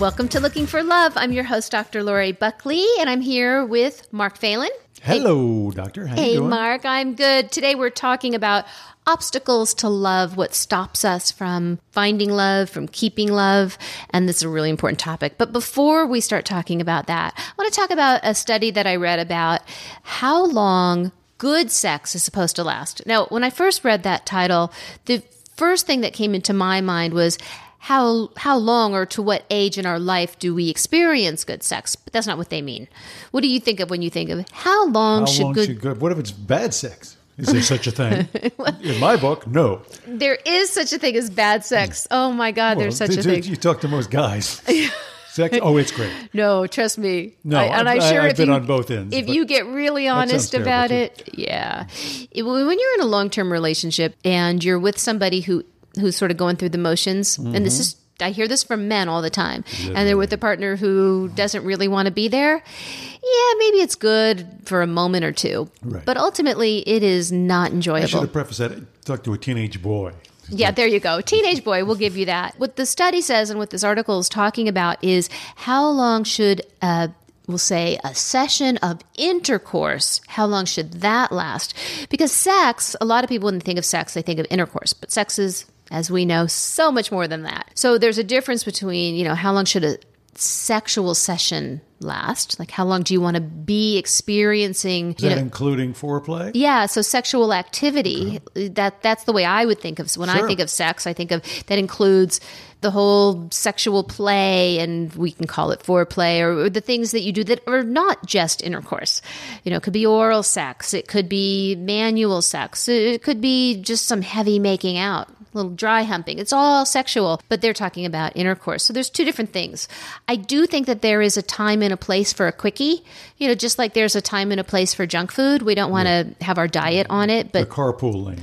Welcome to Looking for Love. I'm your host, Dr. Lori Buckley, and I'm here with Mark Phelan. Hello, doctor. How you Hey? Mark, I'm good. Today we're talking about obstacles to love, what stops us from finding love, from keeping love, and this is a really important topic. But before we start talking about that, I want to talk about a study that I read about how long good sex is supposed to last. Now, when I first read that title, the first thing that came into my mind was how how long or to what age in our life do we experience good sex? But that's not what they mean. What do you think of when you think of how long How should long good should good? What if it's bad sex? Is there such a thing? In my book, no. There is such a thing as bad sex. Oh my God, there's such a thing. You talk to most guys. Sex? Oh, it's great. No, trust me. No, I, and I'm sure I've if been you, on both ends, If you get really honest about it, yeah. It- when you're in a long term relationship and you're with somebody who who's sort of going through the motions, and this Mm-hmm. is. I hear this from men all the time, and they're with a partner who doesn't really want to be there. Yeah, maybe it's good for a moment or two, Right. but ultimately it is not enjoyable. I should have prefaced that. Talk to a teenage boy. Yeah, there you go. Teenage boy, we'll give you that. What the study says and what this article is talking about is how long should, uh, we'll say, a session of intercourse, how long should that last? Because sex, a lot of people, when they think of sex, they think of intercourse, but sex is, as we know, so much more than that. So there's a difference between, you know, how long should a sexual session last? Like, how long do you want to be experiencing, Is you that know, including foreplay? yeah, so sexual activity that that's the way I would think of when I think of sex. I think of that includes the whole sexual play and we can call it foreplay or, or the things that you do that are not just intercourse. You know, it could be oral sex, it could be manual sex, it could be just some heavy making out. Little dry humping. It's all sexual, but they're talking about intercourse. So there's two different things. I do think that there is a time and a place for a quickie. You know, just like there's a time and a place for junk food. We don't want to have our diet on it, but The carpool lane.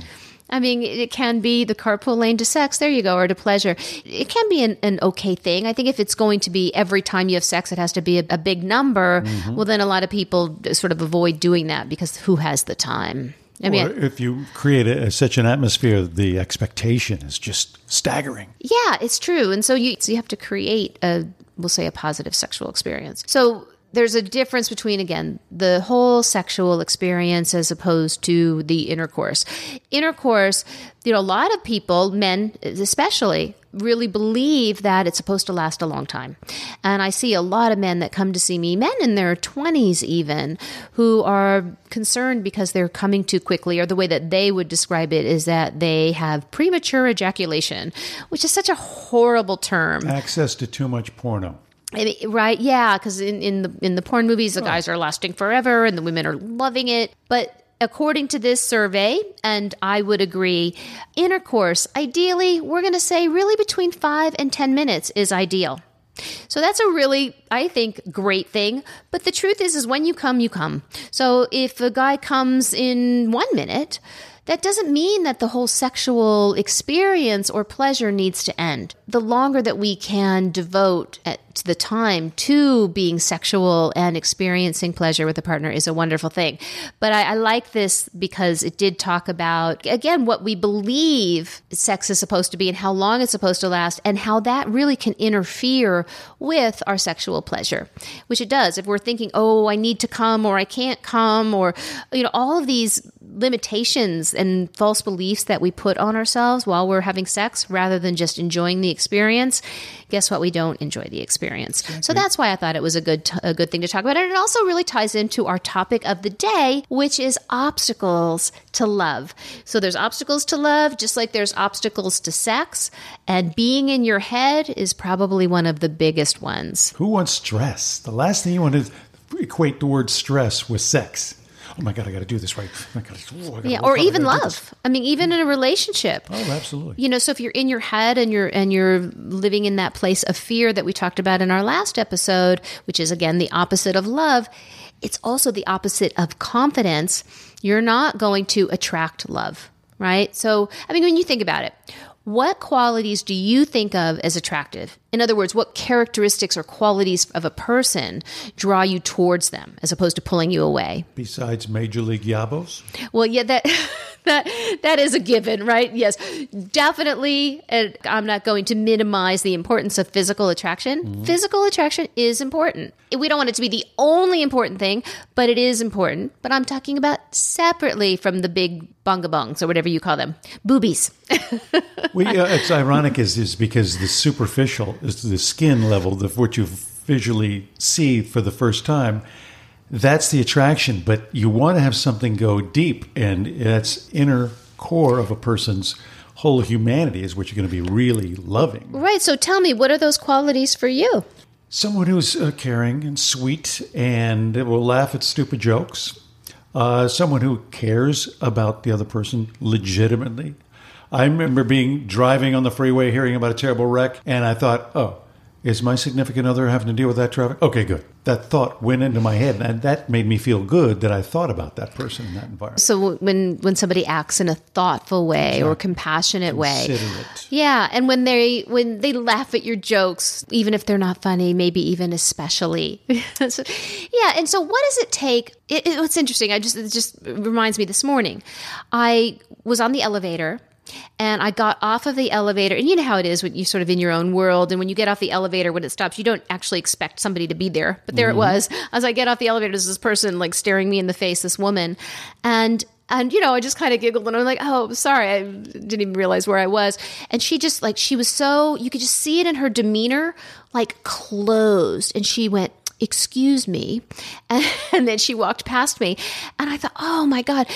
I mean, it can be the carpool lane to sex. There you go, or to pleasure. It can be an, an okay thing. I think if it's going to be every time you have sex, it has to be a, a big number. Mm-hmm. Well, then a lot of people sort of avoid doing that because who has the time? I mean, or if you create a, such an atmosphere, the expectation is just staggering. Yeah, it's true. And so you so you have to create a we'll say a positive sexual experience. So there's a difference between again the whole sexual experience as opposed to the intercourse. Intercourse, you know, a lot of people, men especially, really believe that it's supposed to last a long time. And I see a lot of men that come to see me, men in their 20s even, who are concerned because they're coming too quickly, or the way that they would describe it is that they have premature ejaculation, which is such a horrible term. Access to too much porno. I mean, right? Yeah, because in, in the in the porn movies, the guys are lasting forever, and the women are loving it. But according to this survey, and I would agree, intercourse ideally, we're going to say really between five and ten minutes is ideal. So that's a really, I think, great thing. But the truth is, is when you come, you come. So if a guy comes in one minute, that doesn't mean that the whole sexual experience or pleasure needs to end. The longer that we can devote at, the time to being sexual and experiencing pleasure with a partner is a wonderful thing. But I, I like this because it did talk about, again, what we believe sex is supposed to be and how long it's supposed to last and how that really can interfere with our sexual pleasure, which it does. If we're thinking, oh, I need to come or I can't come or, you know, all of these limitations and false beliefs that we put on ourselves while we're having sex rather than just enjoying the experience, guess what? We don't enjoy the experience. So that's why I thought it was a good t- a good thing to talk about. And it also really ties into our topic of the day, which is obstacles to love. So there's obstacles to love, just like there's obstacles to sex, and being in your head is probably one of the biggest ones. Who wants stress? The last thing you want to equate the word stress with sex. Oh my god, I got to do this right. Oh oh, I gotta Yeah, or hard, even this. love. I mean, even in a relationship. Oh, absolutely. You know, so if you're in your head and you're and you're living in that place of fear that we talked about in our last episode, which is again the opposite of love, it's also the opposite of confidence. You're not going to attract love, right? So, I mean, when you think about it, what qualities do you think of as attractive? In other words, what characteristics or qualities of a person draw you towards them as opposed to pulling you away? Besides Major League Yabos, Well, yeah, that that that is a given, right? Yes, definitely. And I'm not going to minimize the importance of physical attraction. Mm-hmm. Physical attraction is important. We don't want it to be the only important thing, but it is important. But I'm talking about separately from the big bunga bungs or whatever you call them, boobies. we, uh, it's ironic is is because the superficial is the skin level, the what you visually see for the first time. That's the attraction, but you want to have something go deep, and that's inner core of a person's whole humanity is what you're going to be really loving. right. So tell me, what are those qualities for you? Someone who's uh, caring and sweet and will laugh at stupid jokes. Uh, someone who cares about the other person legitimately. I remember being driving on the freeway, hearing about a terrible wreck, and I thought, oh, is my significant other having to deal with that traffic? Okay, good. That thought went into my head, and that made me feel good that I thought about that person in that environment. So when when somebody acts in a thoughtful way or compassionate way, Yeah, and when they when they laugh at your jokes, even if they're not funny, maybe even especially. So- yeah, and so what does it take? It, it, it's interesting. I just it just reminds me this morning, I was on the elevator. And I got off of the elevator, and you know how it is when you're sort of in your own world. And when you get off the elevator, when it stops, you don't actually expect somebody to be there. But there it mm-hmm. was. As I get off the elevator, there's this person like staring me in the face, this woman. And and you know, I just kind of giggled and I'm like, "Oh, sorry, I didn't even realize where I was." And she just like she was so you could just see it in her demeanor, like closed, and she went, "Excuse me," and, and then she walked past me, and I thought, "Oh my god,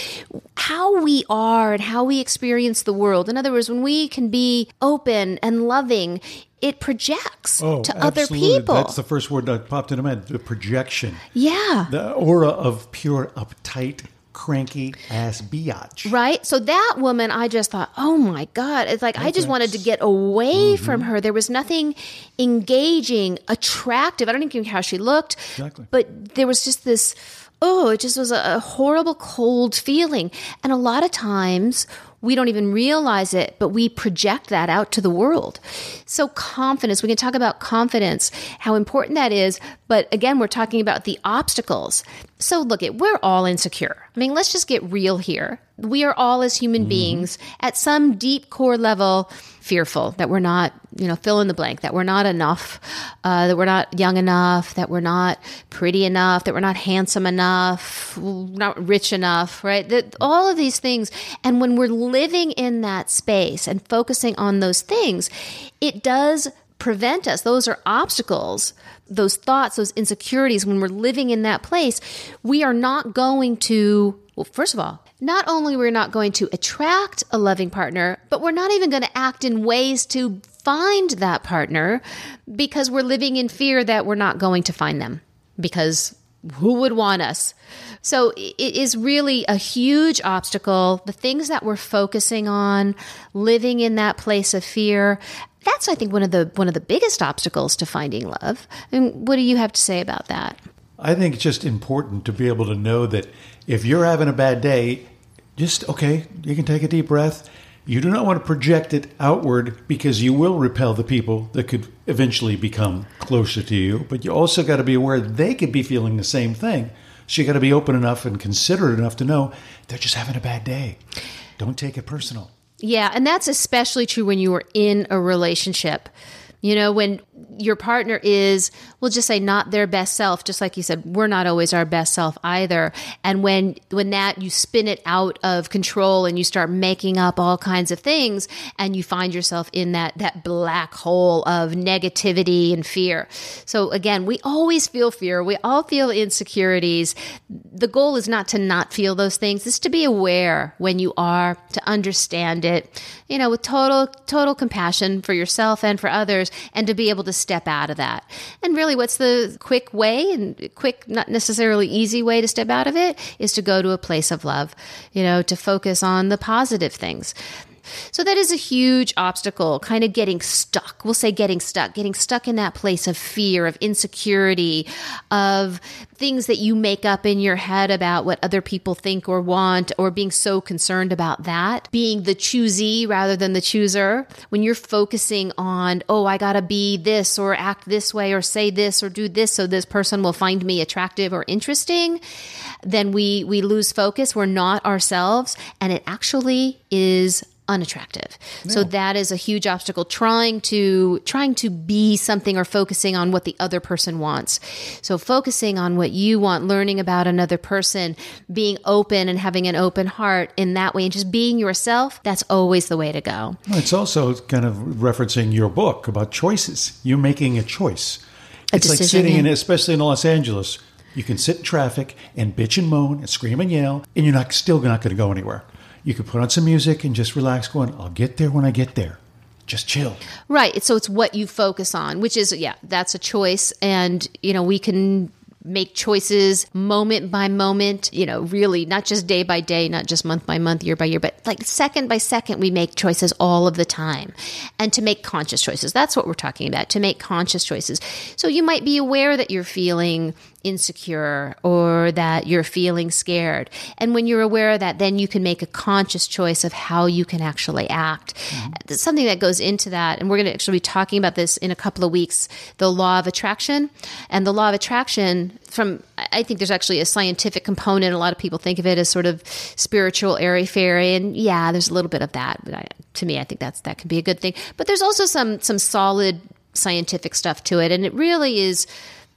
how we are and how we experience the world." In other words, when we can be open and loving, it projects oh, to other Oh, people. That's the first word that popped into my head the projection. yeah. The aura of pure, uptight, cranky ass biatch. Right. So that woman, I just thought, oh my God. It's like I just wanted to get away Mm-hmm. from her. There was nothing engaging, attractive. I don't even care how she looked. Exactly. But there was just this, oh, it just was a, a horrible, cold feeling. And a lot of times, we don't even realize it, but we project that out to the world. So, confidence, we can talk about confidence, how important that is. But again, we're talking about the obstacles. So, look, it, we're all insecure. I mean, let's just get real here. We are all, as human mm-hmm. beings, at some deep core level, fearful that we're not, you know, fill in the blank, that we're not enough, uh, that we're not young enough, that we're not pretty enough, that we're not handsome enough, not rich enough, right? That all of these things. And when we're living in that space and focusing on those things, it does prevent us. Those are obstacles, those thoughts, those insecurities. When we're living in that place, we are not going to, well, first of all, not only we're not going to attract a loving partner, but we're not even going to act in ways to find that partner because we're living in fear that we're not going to find them because who would want us? So it is really a huge obstacle. The things that we're focusing on, living in that place of fear, that's I think one of the one of the biggest obstacles to finding love. And what do you have to say about that? I think it's just important to be able to know that if you're having a bad day, just okay, you can take a deep breath. You do not want to project it outward because you will repel the people that could eventually become closer to you. But you also got to be aware they could be feeling the same thing. So you got to be open enough and considerate enough to know they're just having a bad day. Don't take it personal. Yeah, and that's especially true when you are in a relationship. You know, when your partner is, we'll just say not their best self, just like you said, we're not always our best self either. And when when that you spin it out of control and you start making up all kinds of things and you find yourself in that that black hole of negativity and fear. So again, we always feel fear. We all feel insecurities. The goal is not to not feel those things. It's to be aware when you are, to understand it, you know, with total total compassion for yourself and for others, and to be able to step out of that. And really, what's the quick way and quick, not necessarily easy way to step out of it is to go to a place of love, you know, to focus on the positive things. So that is a huge obstacle, kind of getting stuck. We'll say getting stuck, getting stuck in that place of fear, of insecurity, of things that you make up in your head about what other people think or want, or being so concerned about that, being the choosy rather than the chooser. When you're focusing on, oh, I gotta be this or act this way or say this or do this so this person will find me attractive or interesting, then we we lose focus. We're not ourselves, and it actually is unattractive. No. So that is a huge obstacle trying to trying to be something or focusing on what the other person wants. So focusing on what you want, learning about another person, being open and having an open heart in that way and just being yourself, that's always the way to go. It's also kind of referencing your book about choices. You're making a choice. A it's like sitting in especially in Los Angeles you can sit in traffic and bitch and moan and scream and yell, and you're not still not going to go anywhere. You could put on some music and just relax, going, I'll get there when I get there. Just chill. Right. So it's what you focus on, which is, yeah, that's a choice. And, you know, we can make choices moment by moment, you know, really not just day by day, not just month by month, year by year, but like second by second, we make choices all of the time. And to make conscious choices, that's what we're talking about, to make conscious choices. So you might be aware that you're feeling insecure or that you're feeling scared. And when you're aware of that, then you can make a conscious choice of how you can actually act. Mm-hmm. Something that goes into that, and we're going to actually be talking about this in a couple of weeks the law of attraction. And the law of attraction, from I think there's actually a scientific component. A lot of people think of it as sort of spiritual airy fairy, and yeah, there's a little bit of that. But I, to me, I think that's that can be a good thing. But there's also some some solid scientific stuff to it, and it really is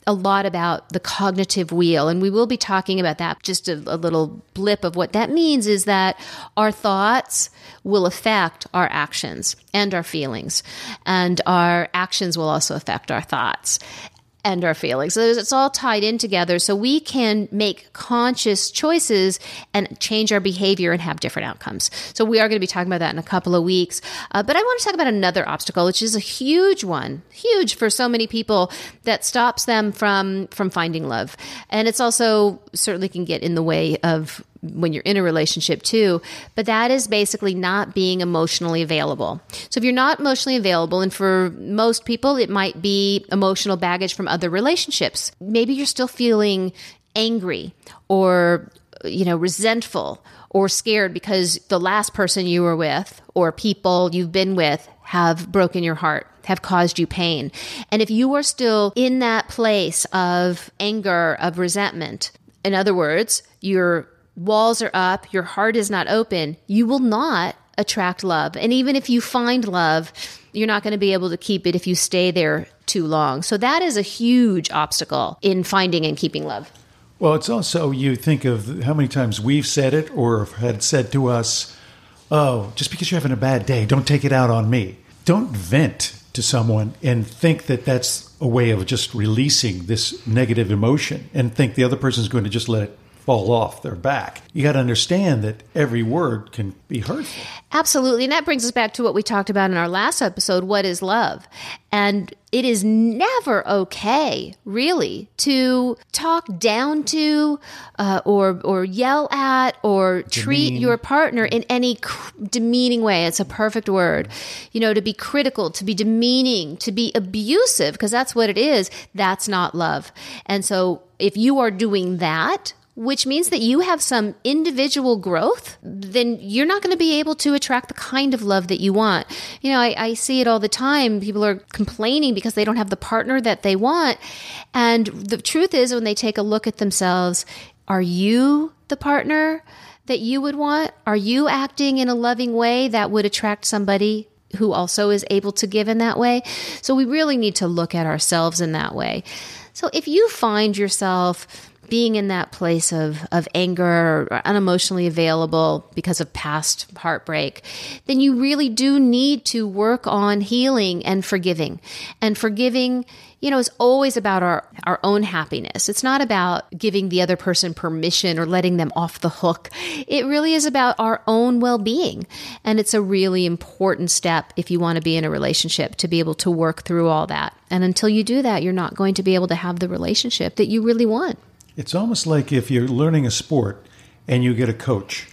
a lot about the cognitive wheel, and we will be talking about that. Just a, a, little blip of what that means is that our thoughts will affect our actions and our feelings, and our actions will also affect our thoughts and our feelings. So it's all tied in together. So we can make conscious choices and change our behavior and have different outcomes. So we are going to be talking about that in a couple of weeks. Uh, but I want to talk about another obstacle, which is a huge one, huge for so many people that stops them from from finding love, and it's also certainly can get in the way of when you're in a relationship too, but that is basically not being emotionally available. So if you're not emotionally available, and for most people, it might be emotional baggage from other relationships, maybe you're still feeling angry or, you know, resentful or scared because the last person you were with or people you've been with have broken your heart, have caused you pain. And if you are still in that place of anger, of resentment, in other words, you're walls are up, your heart is not open, you will not attract love. And even if you find love, you're not going to be able to keep it if you stay there too long. So that is a huge obstacle in finding and keeping love. Well, it's also, you think of how many times we've said it or had said to us, oh, just because you're having a bad day, don't take it out on me. Don't vent to someone and think that that's a way of just releasing this negative emotion and think the other person is going to just let it fall off their back. You got to understand that every word can be hurtful. Absolutely. And that brings us back to what we talked about in our last episode what is love? And it is never okay, really, to talk down to uh, or, or yell at or Demean. treat your partner in any cr- demeaning way. It's a perfect word. You know, to be critical, to be demeaning, to be abusive, because that's what it is. That's not love. And so if you are doing that, which means that you have some individual growth, then you're not going to be able to attract the kind of love that you want. You know, I, I, see it all the time. People are complaining because they don't have the partner that they want. And the truth is, when they take a look at themselves, are you the partner that you would want? Are you acting in a loving way that would attract somebody who also is able to give in that way? So we really need to look at ourselves in that way. So if you find yourself being in that place of, of anger or unemotionally available because of past heartbreak, then you really do need to work on healing and forgiving. And forgiving, you know, is always about our, our own happiness. It's not about giving the other person permission or letting them off the hook. It really is about our own well being. And it's a really important step if you want to be in a relationship to be able to work through all that. And until you do that, you're not going to be able to have the relationship that you really want. It's almost like if you're learning a sport and you get a coach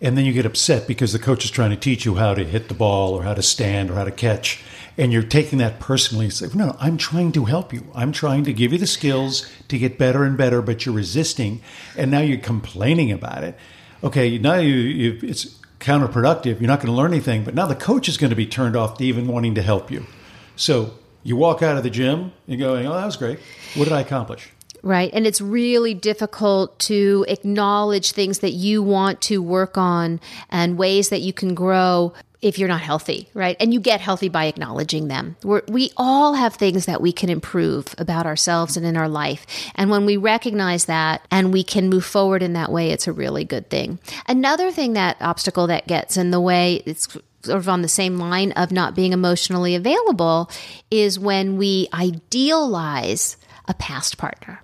and then you get upset because the coach is trying to teach you how to hit the ball or how to stand or how to catch and you're taking that personally it's no i'm trying to help you. I'm trying to give you the skills to get better and better but you're resisting and now you're complaining about it. Okay now you, you it's counterproductive. You're not going to learn anything but now the coach is going to be turned off to even wanting to help you. So you walk out of the gym and going oh that was great. What did i accomplish Right. And it's really difficult to acknowledge things that you want to work on and ways that you can grow if you're not healthy, right? And you get healthy by acknowledging them. We're, we all have things that we can improve about ourselves and in our life. And when we recognize that and we can move forward in that way, it's a really good thing. Another thing that obstacle that gets in the way, it's sort of on the same line of not being emotionally available, is when we idealize a past partner.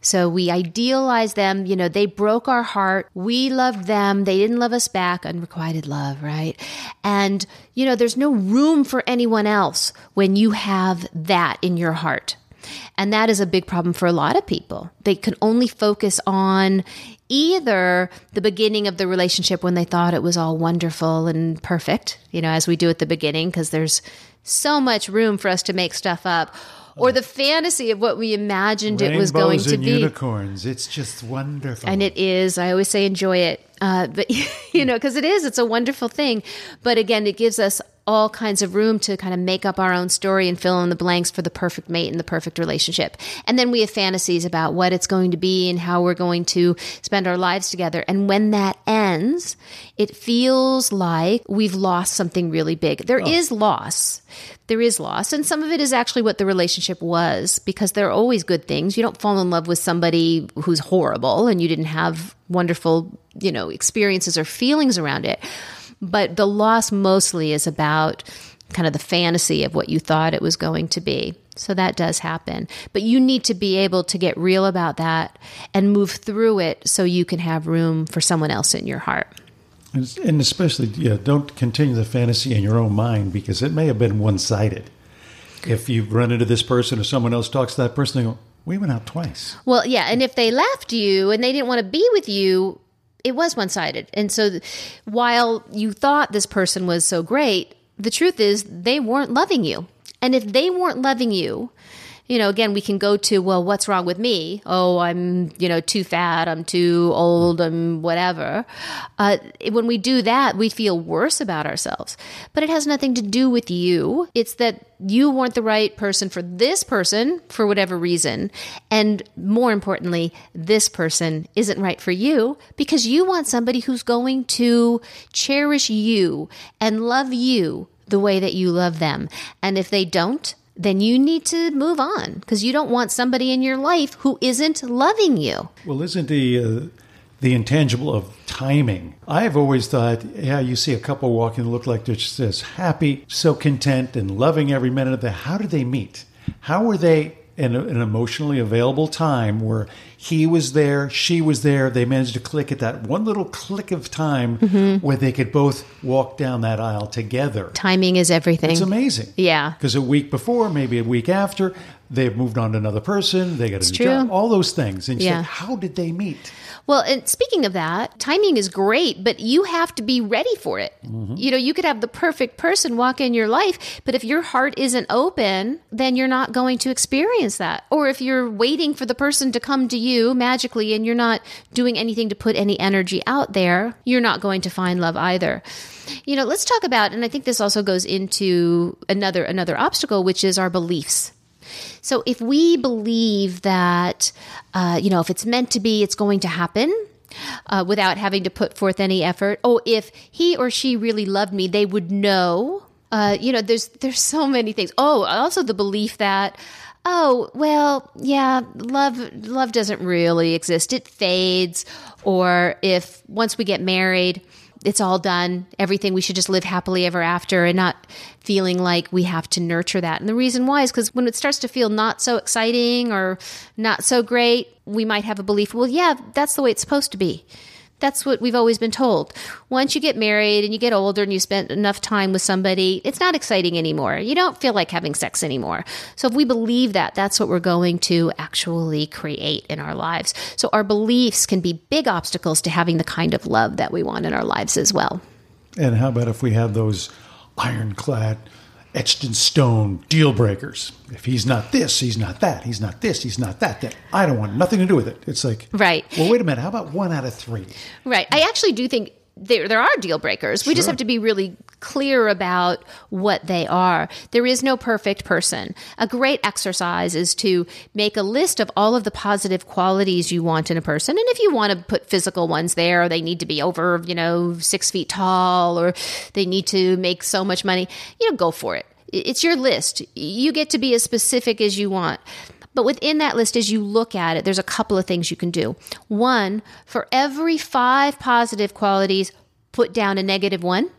So we idealize them. You know, they broke our heart. We loved them. They didn't love us back. Unrequited love, right? And, you know, there's no room for anyone else when you have that in your heart. And that is a big problem for a lot of people. They can only focus on either the beginning of the relationship when they thought it was all wonderful and perfect, you know, as we do at the beginning, because there's so much room for us to make stuff up or the fantasy of what we imagined Rainbows it was going to and be. unicorns it's just wonderful And it is. I always say enjoy it. Uh, but, you know, because it is, it's a wonderful thing. But again, it gives us all kinds of room to kind of make up our own story and fill in the blanks for the perfect mate and the perfect relationship. And then we have fantasies about what it's going to be and how we're going to spend our lives together. And when that ends, it feels like we've lost something really big. There oh. is loss. There is loss. And some of it is actually what the relationship was because there are always good things. You don't fall in love with somebody who's horrible and you didn't have wonderful, you know, experiences or feelings around it. But the loss mostly is about kind of the fantasy of what you thought it was going to be. So that does happen. But you need to be able to get real about that and move through it so you can have room for someone else in your heart. And- especially yeah don't continue the fantasy in your own mind because it may have been one-sided if you run into this person or someone else talks to that person they go we went out twice Well, yeah, and if they left you and they didn't want to be with you, it was one sided. And so while you thought this person was so great, the truth is they weren't loving you. And if they weren't loving you, you know, again, we can go to, well, what's wrong with me? Oh, I'm, you know, too fat. I'm too old. I'm whatever. Uh, when we do that, we feel worse about ourselves. But it has nothing to do with you. It's that you weren't the right person for this person for whatever reason. And more importantly, this person isn't right for you because you want somebody who's going to cherish you and love you the way that you love them. And if they don't, then you need to move on because you don't want somebody in your life who isn't loving you. well isn't the uh, the intangible of timing i have always thought yeah you see a couple walking look like they're just as happy so content and loving every minute of the how did they meet how were they in a- an emotionally available time where he was there she was there they managed to click at that one little click of time mm-hmm. where they could both walk down that aisle together Timing is everything. it's amazing Yeah. because a week before, maybe a week after, they've moved on to another person. They got a new true. job. All those things. And you Yeah. say, how did they meet? Well, and speaking of that, timing is great, but you have to be ready for it. Mm-hmm. You know, you could have the perfect person walk in your life, but if your heart isn't open, then you're not going to experience that. Or if you're waiting for the person to come to you magically and you're not doing anything to put any energy out there, you're not going to find love either. You know, let's talk about and I think this also goes into another another obstacle which is our beliefs. So if we believe that, uh, you know, if it's meant to be, it's going to happen. Uh, without having to put forth any effort. Oh, if he or she really loved me, they would know. Uh, you know, there's there's so many things. Oh, also the belief that oh, well, yeah, love love doesn't really exist. It fades or if once we get married, it's all done. Everything we should just live happily ever after and not feeling like we have to nurture that. And the reason why is because when it starts to feel not so exciting or not so great, we might have a belief, well, yeah, that's the way it's supposed to be. That's what we've always been told. Once you get married and you get older and you spend enough time with somebody, it's not exciting anymore. You don't feel like having sex anymore. So if we believe that, that's what we're going to actually create in our lives. So our beliefs can be big obstacles to having the kind of love that we want in our lives as well. And how about if we have those ironclad etched in stone deal breakers. If he's not this, he's not that. He's not this, he's not that. Then I don't want nothing to do with it. It's like, right. Well, wait a minute. How about one out of three? Right. I actually do think there there are deal breakers. We just have to be really clear about what they are. There is no perfect person. A great exercise is to make a list of all of the positive qualities you want in a person. And if you want to put physical ones there, they need to be over, you know, six feet tall or they need to make so much money, you know, go for it. It's your list. You get to be as specific as you want. But within that list, as you look at it, there's a couple of things you can do. One, for every five positive qualities, put down a negative one.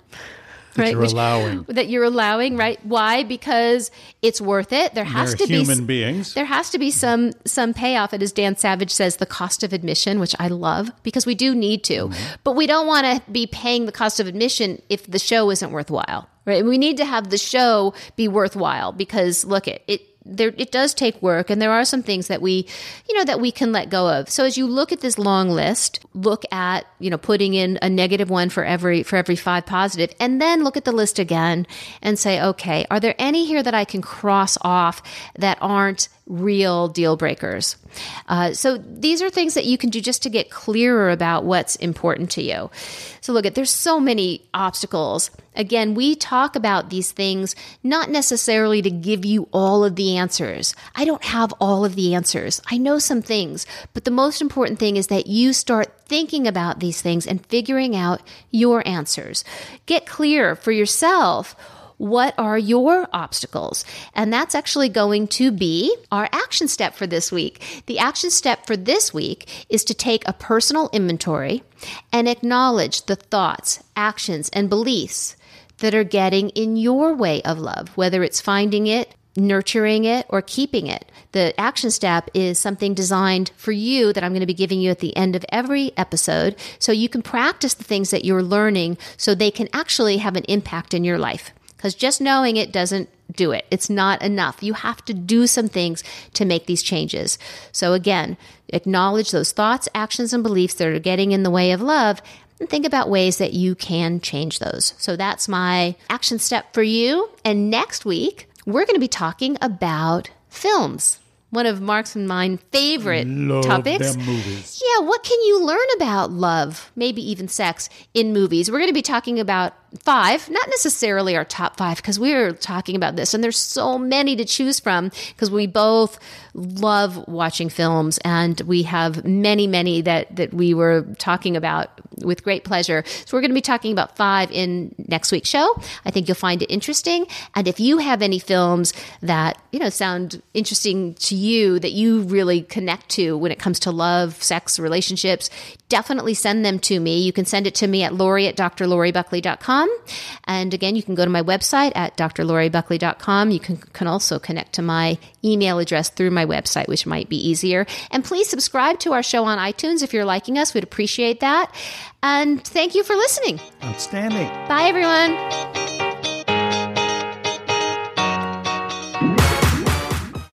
Right, That you're Which- allowing. that you're allowing, right? Why? Because it's worth it. There has They're to be human beings. There has to be some some payoff. It as Dan Savage says, the cost of admission, which I love because we do need to, Mm-hmm. but we don't want to be paying the cost of admission if the show isn't worthwhile, right? We need to have the show be worthwhile because look, it it there it does take work and there are some things that we you know that we can let go of. So as you look at this long list look at you know putting in a negative one for every for every five positive and then look at the list again and say okay are there any here that i can cross off that aren't real deal breakers. Uh, so these are things that you can do just to get clearer about what's important to you. So look at there's so many obstacles. Again we talk about these things not necessarily to give you all of the answers. I don't have all of the answers. I know some things but the most important thing is that you start thinking about these things and figuring out your answers. Get clear for yourself what are your obstacles? And that's actually going to be our action step for this week. The action step for this week is to take a personal inventory and acknowledge the thoughts, actions, and beliefs that are getting in your way of love, whether it's finding it, nurturing it, or keeping it. The action step is something designed for you that I'm going to be giving you at the end of every episode so you can practice the things that you're learning so they can actually have an impact in your life because just knowing it doesn't do it. It's not enough. You have to do some things to make these changes. So, again, acknowledge those thoughts, actions, and beliefs that are getting in the way of love and think about ways that you can change those. So, that's my action step for you. And next week, we're going to be talking about films. One of Mark's and mine favorite Love topics. Yeah, what can you learn about love, maybe even sex, in movies? We're going to be talking about five, not necessarily our top five, because we're talking about this, and there's so many to choose from because we both love watching films, and we have many, many that that we were talking about with great pleasure. So we're going to be talking about five in next week's show. I think you'll find it interesting, and if you have any films that you know sound interesting to you that you really connect to when it comes to love, sex, relationships, definitely send them to me. You can send it to me at Lori at drloribuckley.com. And again, you can go to my website at drloribuckley.com. You can, can also connect to my email address through my website, which might be easier. And please subscribe to our show on iTunes if you're liking us. We'd appreciate that. And thank you for listening. Outstanding. Bye, everyone.